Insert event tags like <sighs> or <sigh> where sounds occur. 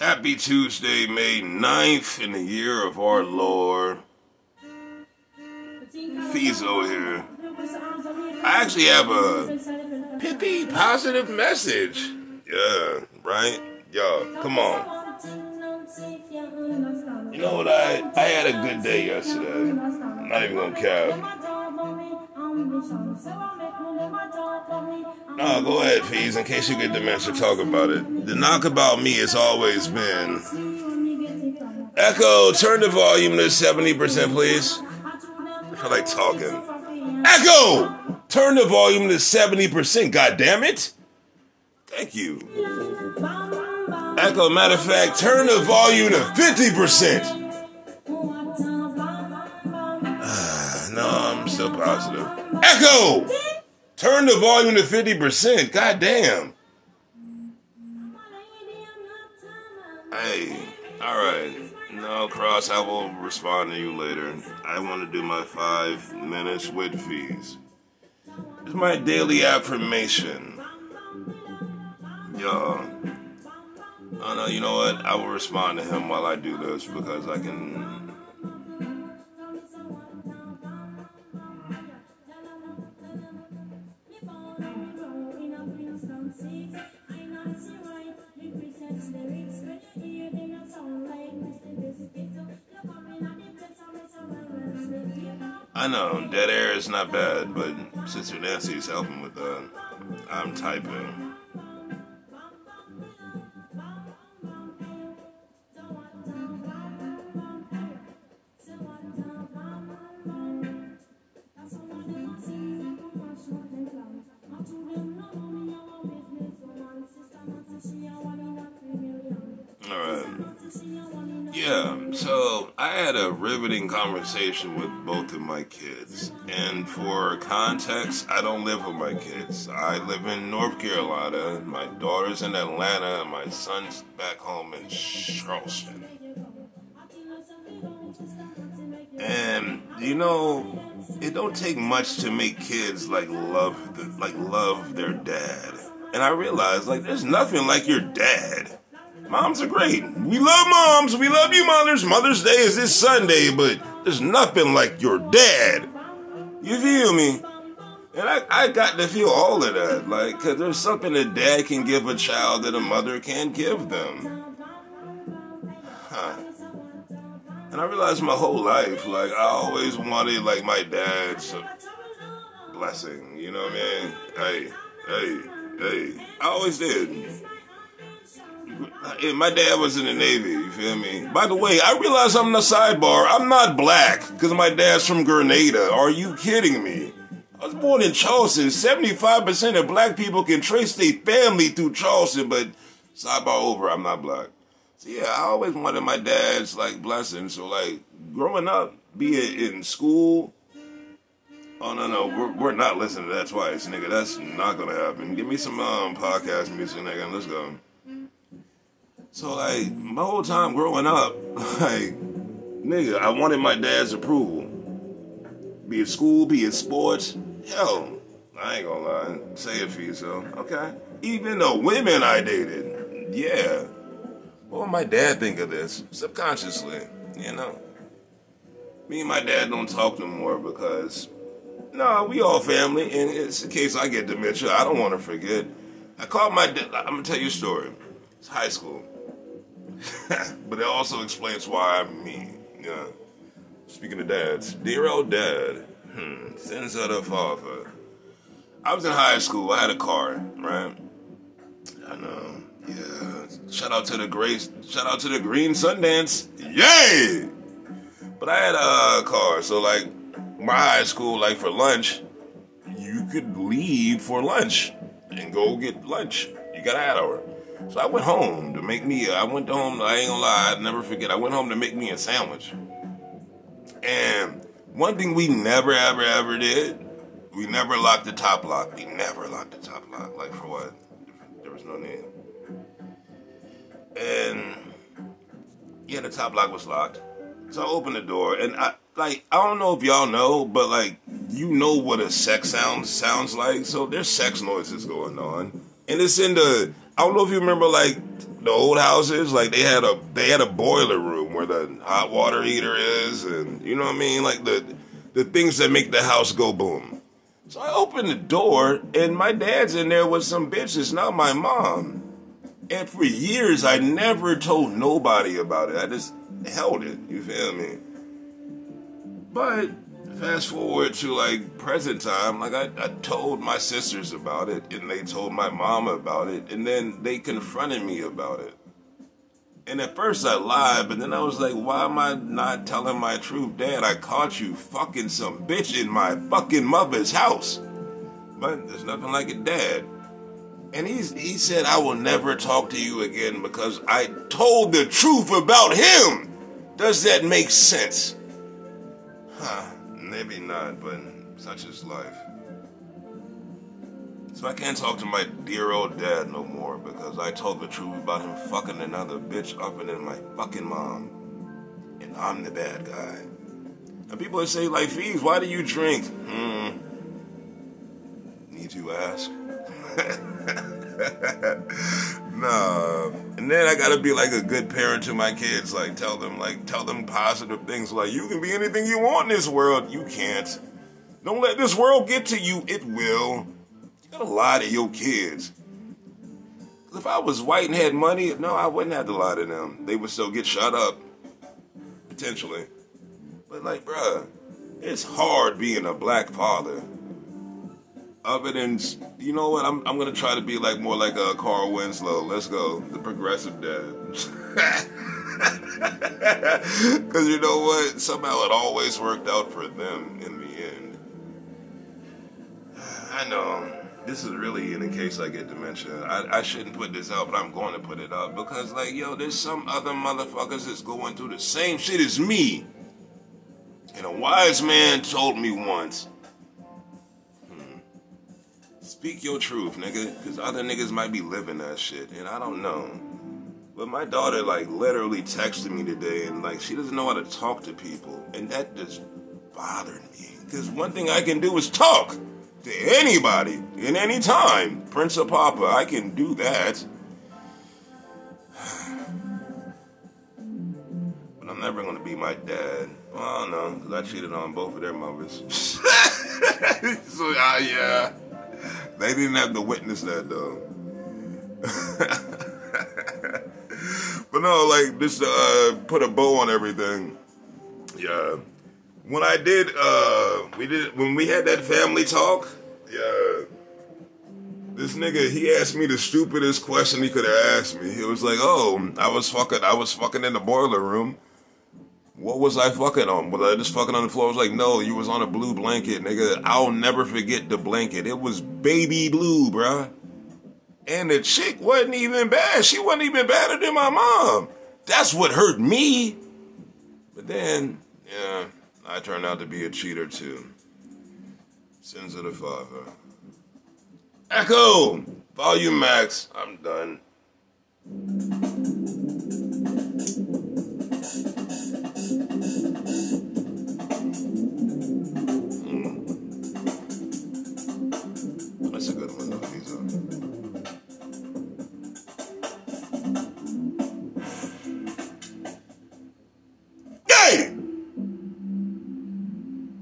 Happy Tuesday, May 9th, in the year of our Lord. Fizo here. I actually have a pithy positive message. Yeah, right? Yo, come on. You know what? I, I had a good day yesterday. I'm not even gonna cap. No, go ahead, Fees, in case you get dementia, talk about it. The knock about me has always been Echo, turn the volume to 70%, please. I feel like talking. Echo! Turn the volume to 70%, god damn it! Thank you. Echo, matter of fact, turn the volume to 50%. <sighs> no, I'm still positive. Echo! Turn the volume to 50%. God damn. Hey, alright. No, Cross, I will respond to you later. I want to do my five minutes with fees. It's my daily affirmation. Yo. Oh, I know, you know what? I will respond to him while I do this because I can I know dead air is not bad, but Sister Nancy's helping with that. I'm typing. Yeah, so I had a riveting conversation with both of my kids. And for context, I don't live with my kids. I live in North Carolina. My daughter's in Atlanta, and my son's back home in Charleston. And you know, it don't take much to make kids like love the, like love their dad. And I realized like there's nothing like your dad. Moms are great. We love moms. We love you, mothers. Mother's Day is this Sunday, but there's nothing like your dad. You feel me? And I, I got to feel all of that. Like, because there's something a dad can give a child that a mother can't give them. Huh. And I realized my whole life, like, I always wanted, like, my dad's blessing. You know what I mean? Hey, hey, hey. I always did my dad was in the Navy, you feel me? By the way, I realize I'm in the sidebar. I'm not black because my dad's from Grenada. Are you kidding me? I was born in Charleston. 75% of black people can trace their family through Charleston, but sidebar over, I'm not black. So yeah, I always wanted my dad's like blessing. So like growing up, be it in school, Oh no no, we're, we're not listening to that twice, nigga. That's not gonna happen. Give me some um, podcast music, nigga, and let's go. So like my whole time growing up, <laughs> like nigga, I wanted my dad's approval. Be it school, be it sports. Hell, I ain't gonna lie. Say it for yourself. Okay. Even the women I dated, yeah. What would my dad think of this? Subconsciously, you know. Me and my dad don't talk no more because no, nah, we all family, and it's in case I get dementia. I don't want to forget. I called my dad. I'm gonna tell you a story. It's high school. <laughs> but it also explains why I'm me. Yeah. Speaking of dads, dear old dad, hmm, sins of the father. I was in high school. I had a car, right? I know. Yeah. Shout out to the great. Shout out to the Green Sundance. Yay! But I had a car, so like my high school, like for lunch, you could leave for lunch and go get lunch. You got an hour. So I went home to make me. I went home. I ain't gonna lie. I'd never forget. I went home to make me a sandwich. And one thing we never, ever, ever did, we never locked the top lock. We never locked the top lock. Like for what? There was no need. And yeah, the top lock was locked. So I opened the door, and I like I don't know if y'all know, but like you know what a sex sound sounds like. So there's sex noises going on, and it's in the I don't know if you remember like the old houses, like they had a they had a boiler room where the hot water heater is, and you know what I mean, like the the things that make the house go boom. So I opened the door, and my dad's in there with some bitches, not my mom. And for years, I never told nobody about it. I just held it. You feel me? But fast forward to like present time, like I, I told my sisters about it, and they told my mom about it, and then they confronted me about it. And at first I lied, but then I was like, why am I not telling my truth? Dad, I caught you fucking some bitch in my fucking mother's house. But there's nothing like a Dad. And he's, he said, I will never talk to you again because I told the truth about him. Does that make sense? Huh, maybe not, but such is life. So I can't talk to my dear old dad no more because I told the truth about him fucking another bitch up and then my fucking mom. And I'm the bad guy. And people say, like, Fees, why do you drink? Hmm. Need you ask? <laughs> nah. And then I gotta be like a good parent to my kids, like tell them like tell them positive things like you can be anything you want in this world. You can't. Don't let this world get to you, it will. You gotta lie to your kids. Cause if I was white and had money, no, I wouldn't have to lie to them. They would still get shut up. Potentially. But like, bruh, it's hard being a black father other than you know what I'm I'm gonna try to be like more like a Carl Winslow. Let's go, the progressive dad. <laughs> Because you know what? Somehow it always worked out for them in the end. I know this is really in case I get dementia. I, I shouldn't put this out, but I'm going to put it out because, like, yo, there's some other motherfuckers that's going through the same shit as me. And a wise man told me once Speak your truth, nigga, because other niggas might be living that shit, and I don't know. But my daughter, like, literally texted me today, and, like, she doesn't know how to talk to people, and that just bothered me. Because one thing I can do is talk to anybody, in any time. Prince or Papa, I can do that. <sighs> But I'm never gonna be my dad. Well, I don't know, because I cheated on both of their mothers. <laughs> so, uh, yeah. They didn't have to witness that though. <laughs> but no, like just uh, put a bow on everything. Yeah. When I did, uh, we did when we had that family talk. Yeah. This nigga, he asked me the stupidest question he could have asked me. He was like, "Oh, I was fucking, I was fucking in the boiler room." What was I fucking on? Was I just fucking on the floor? I was like, no, you was on a blue blanket, nigga. I'll never forget the blanket. It was baby blue, bruh. And the chick wasn't even bad. She wasn't even better than my mom. That's what hurt me. But then, yeah, I turned out to be a cheater too. Sins of the father. Echo! Volume max. I'm done.